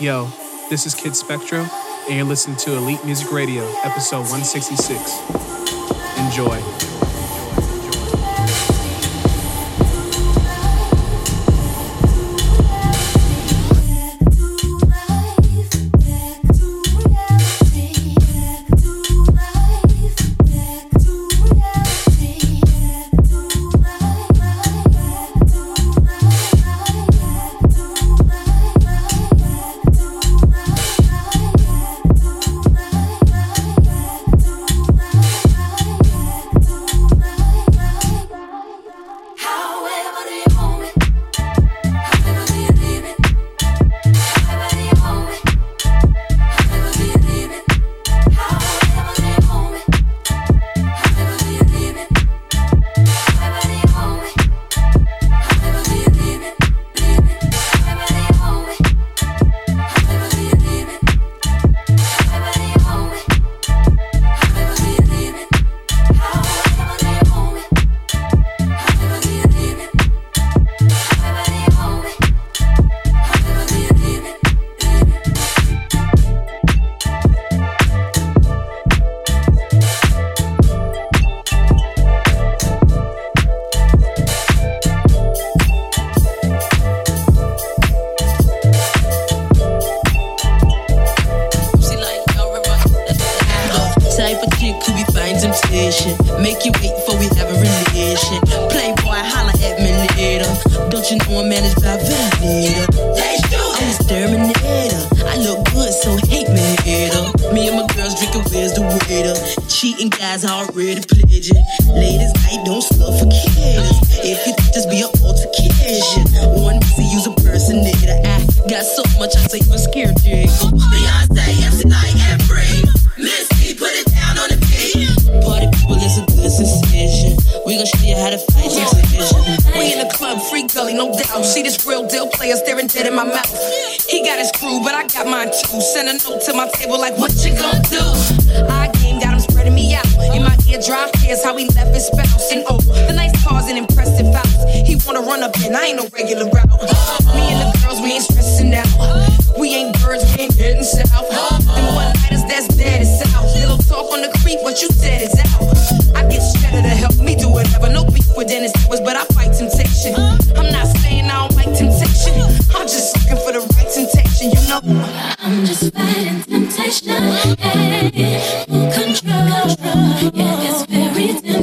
Yo, this is Kid Spectro, and you're listening to Elite Music Radio, episode 166. Enjoy. much I say was scared, Diego. Beyonce, MC Lyte, and Free. Missy, put it down on the beat. Party people, it's a good decision. We gon' show you how to fight your division. We in the club, free gully, no doubt. See this real deal player staring dead in my mouth. He got his crew, but I got mine too. Send a note to my table like, what you gon' do? I game got him spreading me out. In my ear, dry fears, how he left his spouse. And oh, the nice cars and impressive house. He wanna run up, and I ain't no regular route. Me and the girls, we ain't stressing we ain't birds, we ain't heading south. Huh? Them one lighters that's dead is out. Little talk on the creep, what you said is out. I get shatter to help me do whatever. No beef with Dennis Edwards, but I fight temptation. I'm not saying I don't like temptation. I'm just looking for the right temptation, you know. I'm just fighting temptation. Hey, control, control. Yeah, it's very tempting.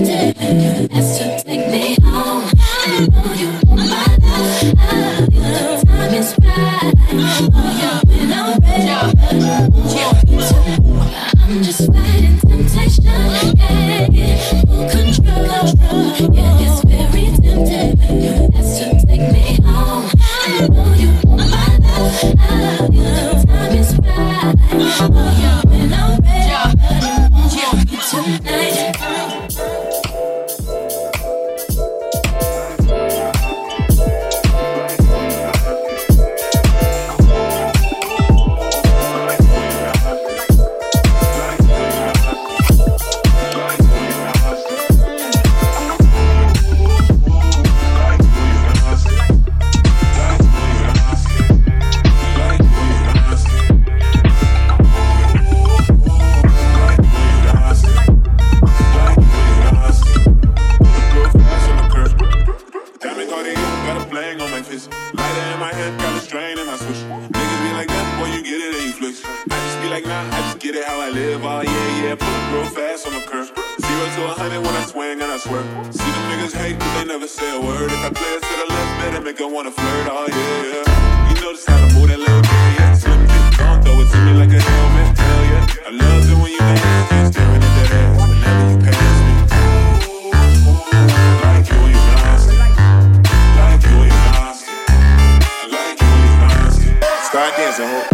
Playing on my fist. Lighter in my hand, got a strain in my switch. Niggas be like that, boy, you get it and you flex. I just be like, nah, I just get it how I live. Oh, yeah, yeah, put real fast on the curve. Zero to a hundred when I swing and I swear. See them niggas hate, but they never say a word. If I play it to the left, better make her wanna flirt. Oh, yeah, yeah. You notice how to move that little bit, yeah. Slim, thick, throw it to me like a helmet. Hell yeah. I love it when you dance, staring Start dancing, ho.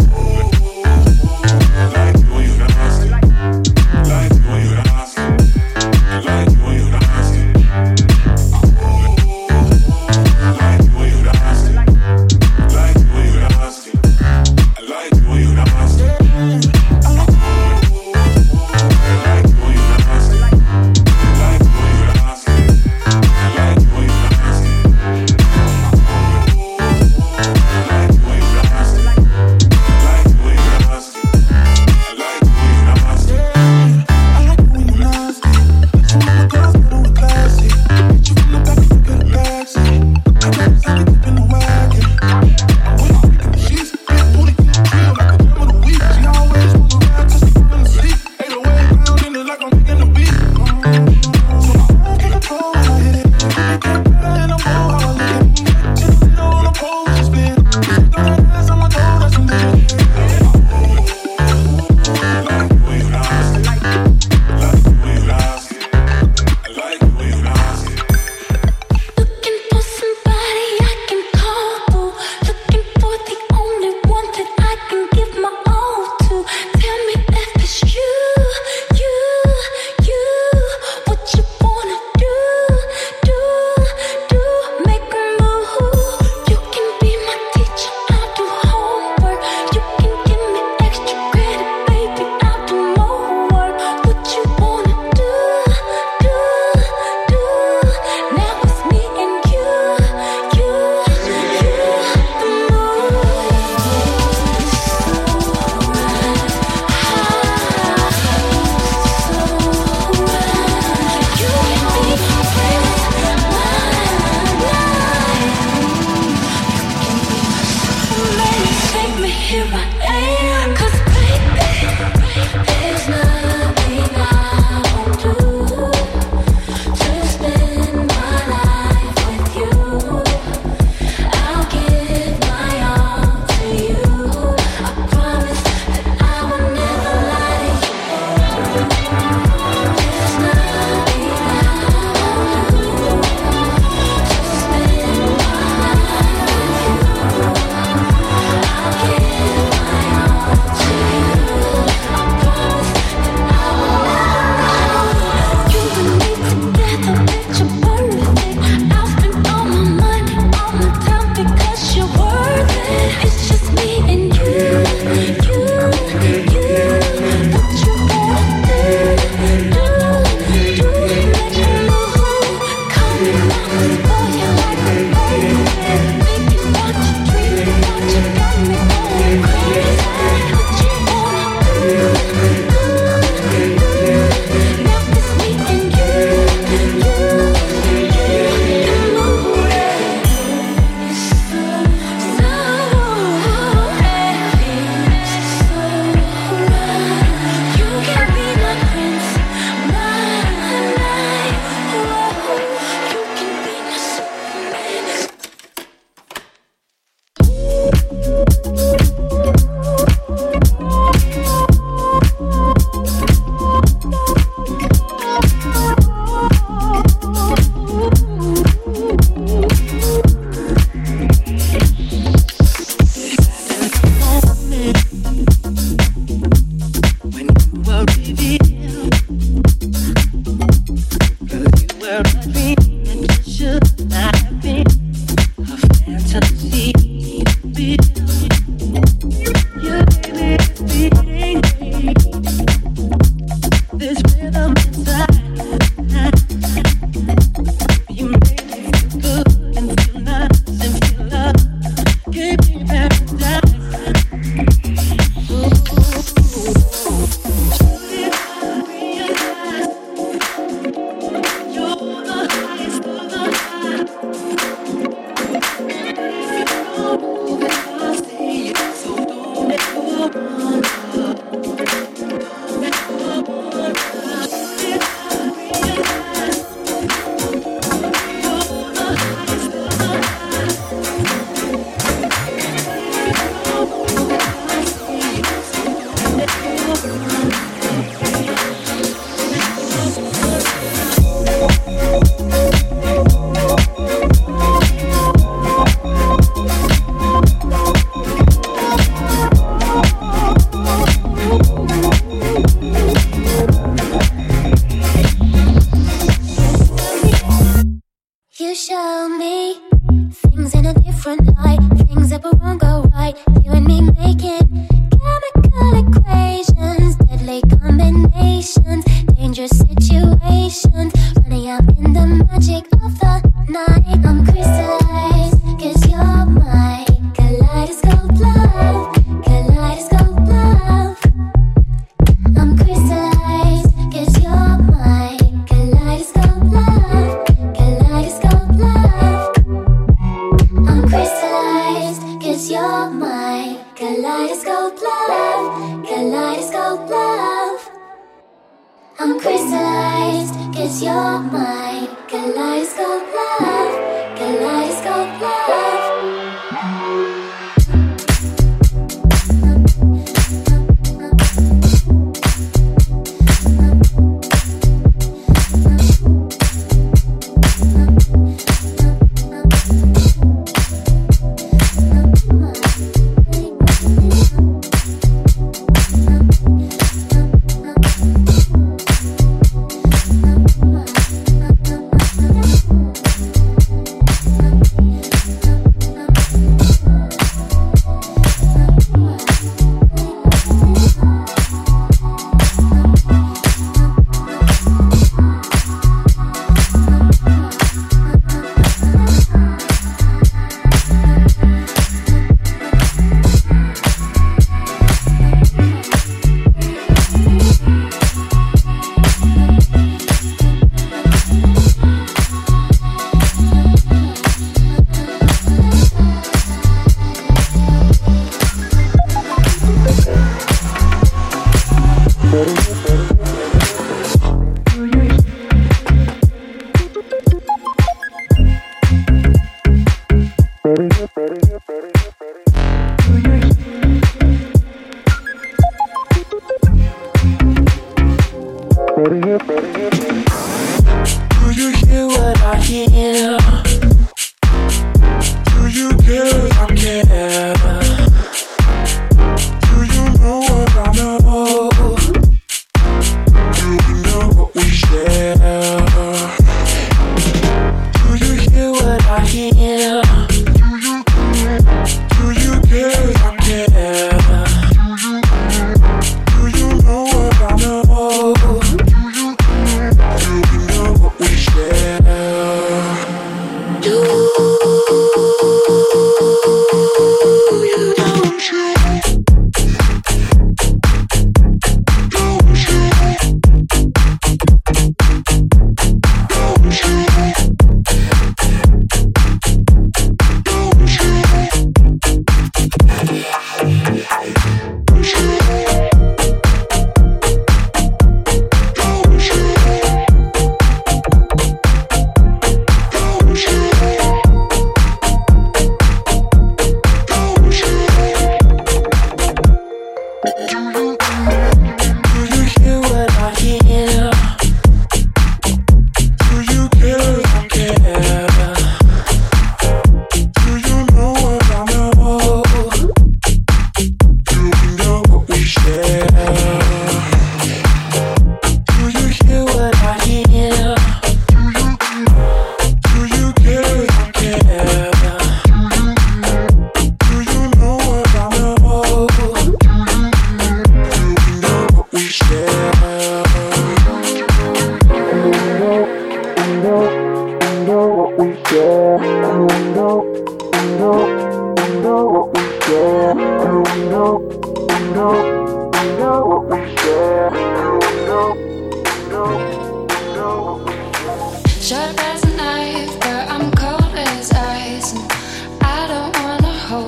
Too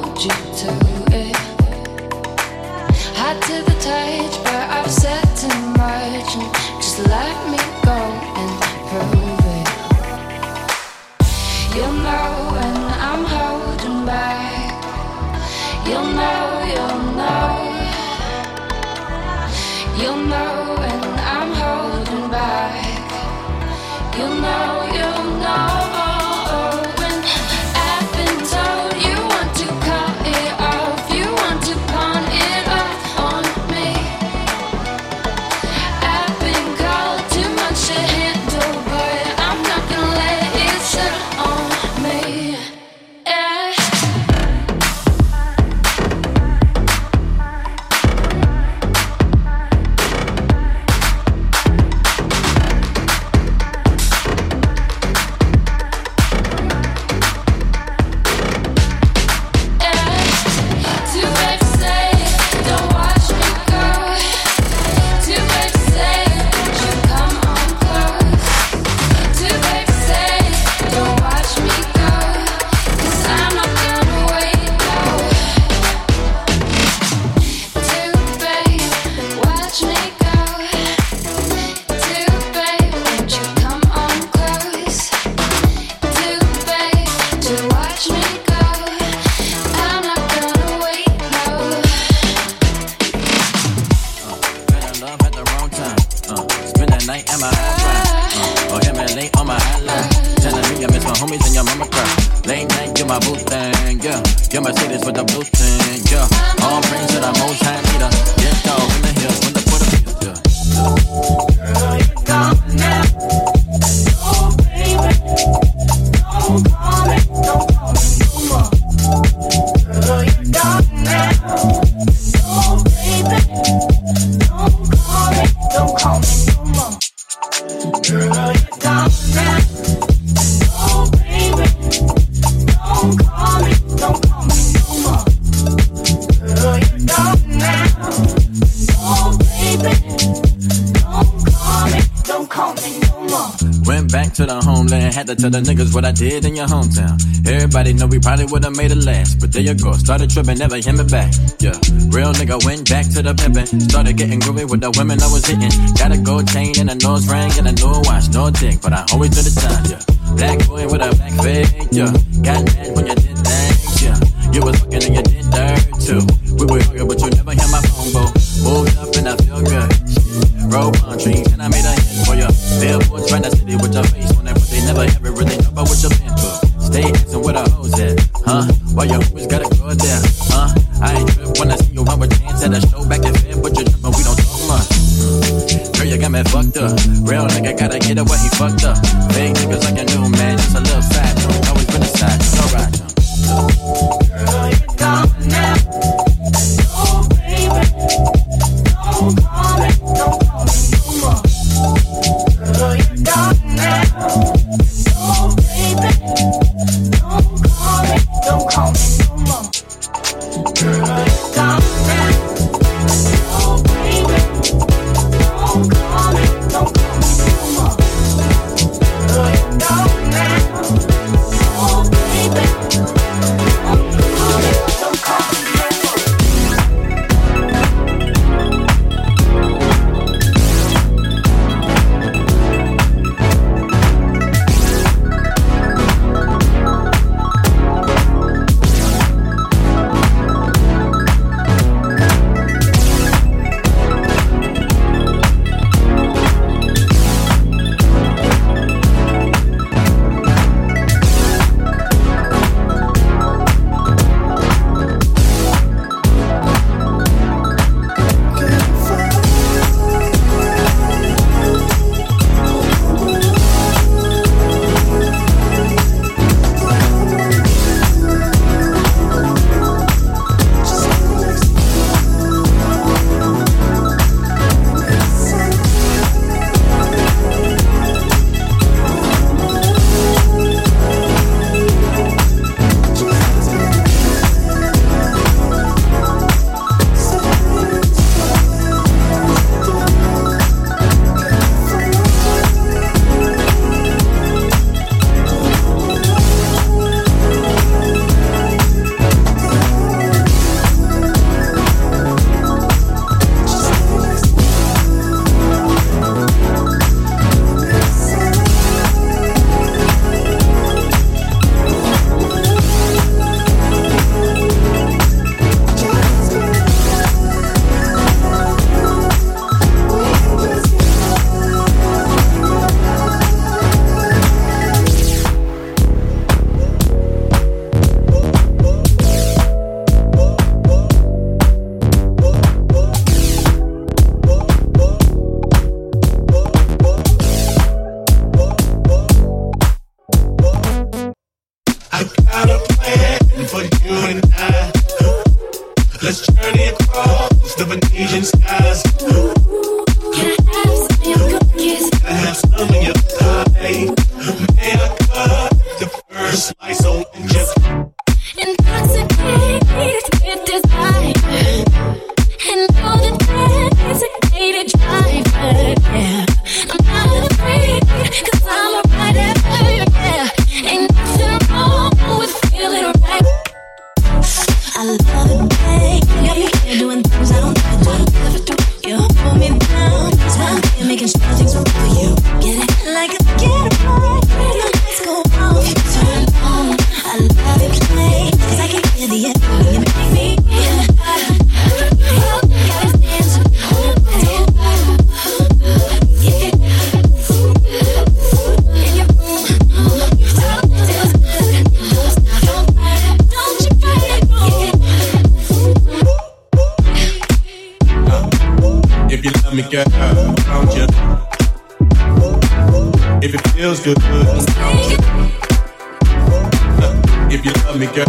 much had to tell the niggas what I did in your hometown. Everybody know we probably would've made it last, but there you go. Started tripping, never hit me back. Yeah, real nigga went back to the pimpin'. Started getting groovy with the women I was hitting. Got a gold chain and a nose ring and a new watch, no dick, but I always do the time. Yeah, black boy with a black fade. Yeah, got mad when you did things. Yeah, you was fucking and you did dirt too. Huh? Why you always gotta go there, huh? I ain't trip when I see you on a chance at a show back in Fed, but you're tripping, we don't talk much. Girl, you got me fucked up. Real nigga gotta get what he fucked up.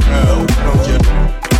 Girl, don't you?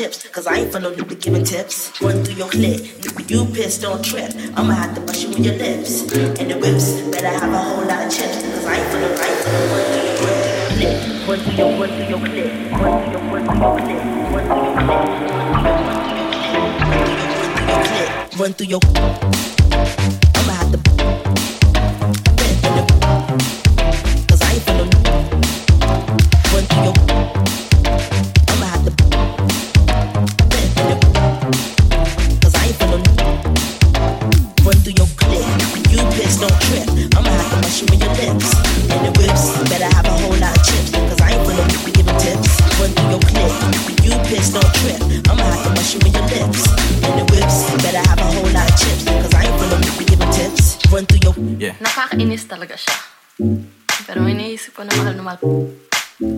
Chips. Cause I ain't for no nigga giving tips. Run through your clip, you pissed, don't trip. I'ma have to bust you with your lips. And the whips, better have a whole lot of chips. Cause I ain't for no, I ain't run through your, clip. Run through your, run through your clip. Run through your, run through your clip. Run through your clip. Run through your, your, run through your, I'ma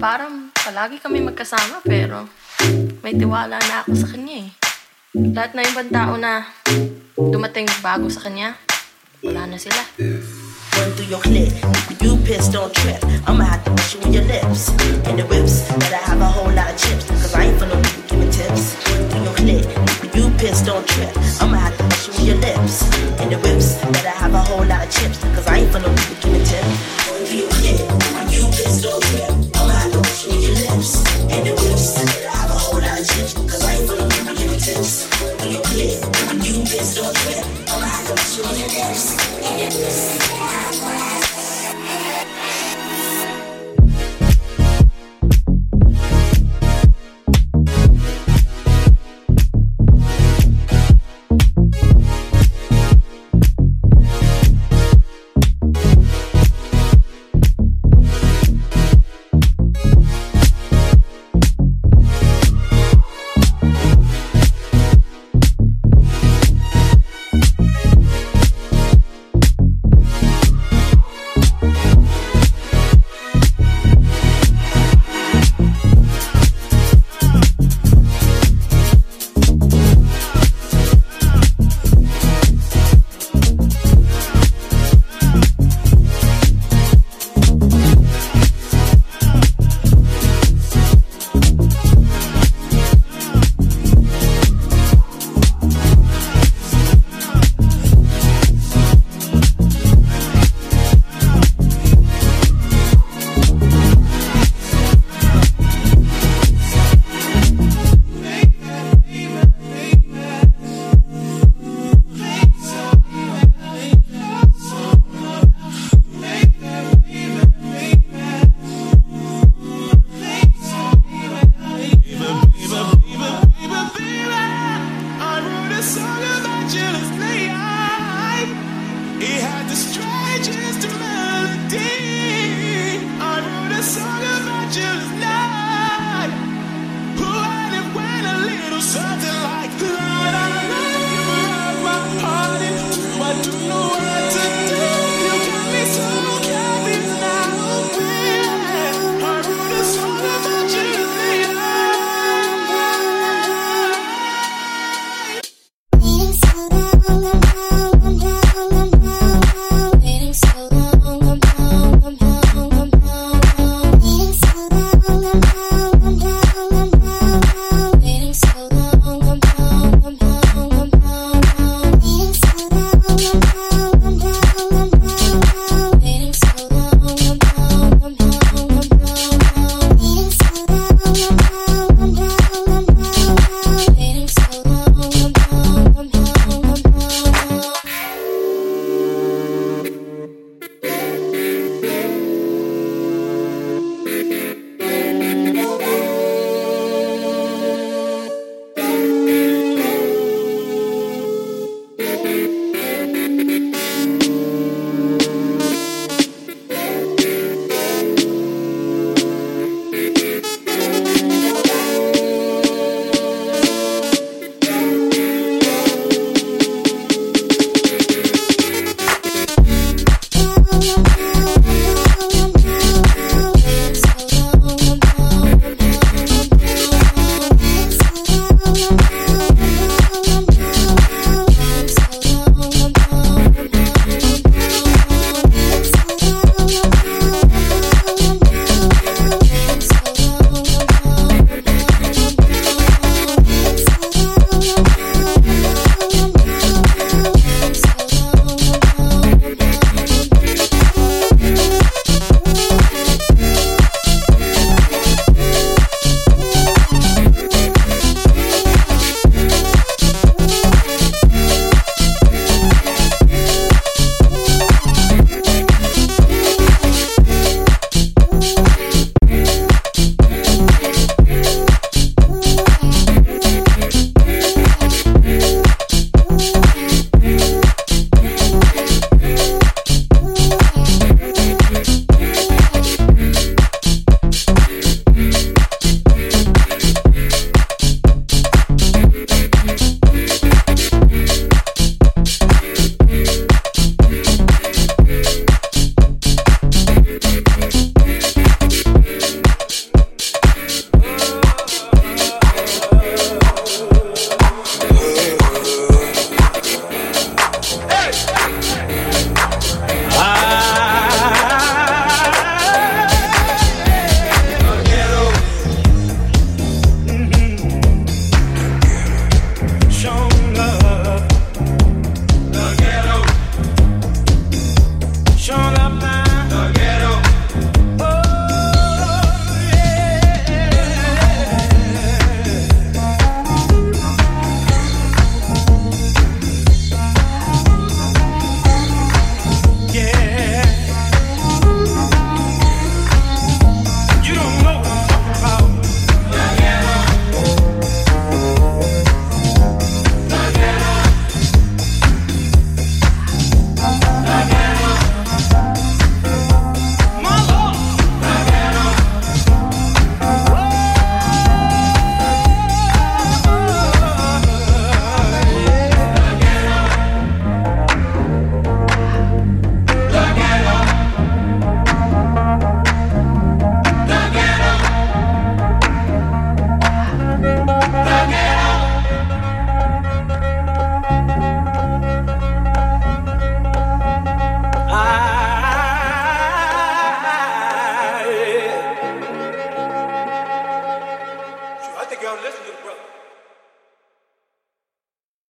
Parang palagi kami magkasama pero may tiwala na ako sa kanya eh. Lahat na ibang tao na dumating bago sa kanya, wala na sila. Run through your clip, you pissed don't trip. I'ma have to push you in your lips. In the whips, better have a whole lot of chips. Cause I ain't for no people giving tips. Run through your clip, you pissed don't trip. I'ma have to push you in your lips. In the whips, better have a whole lot of chips. Cause I ain't for no people giving tips. this. You just don't do it. Oh, I don't show you this. And this.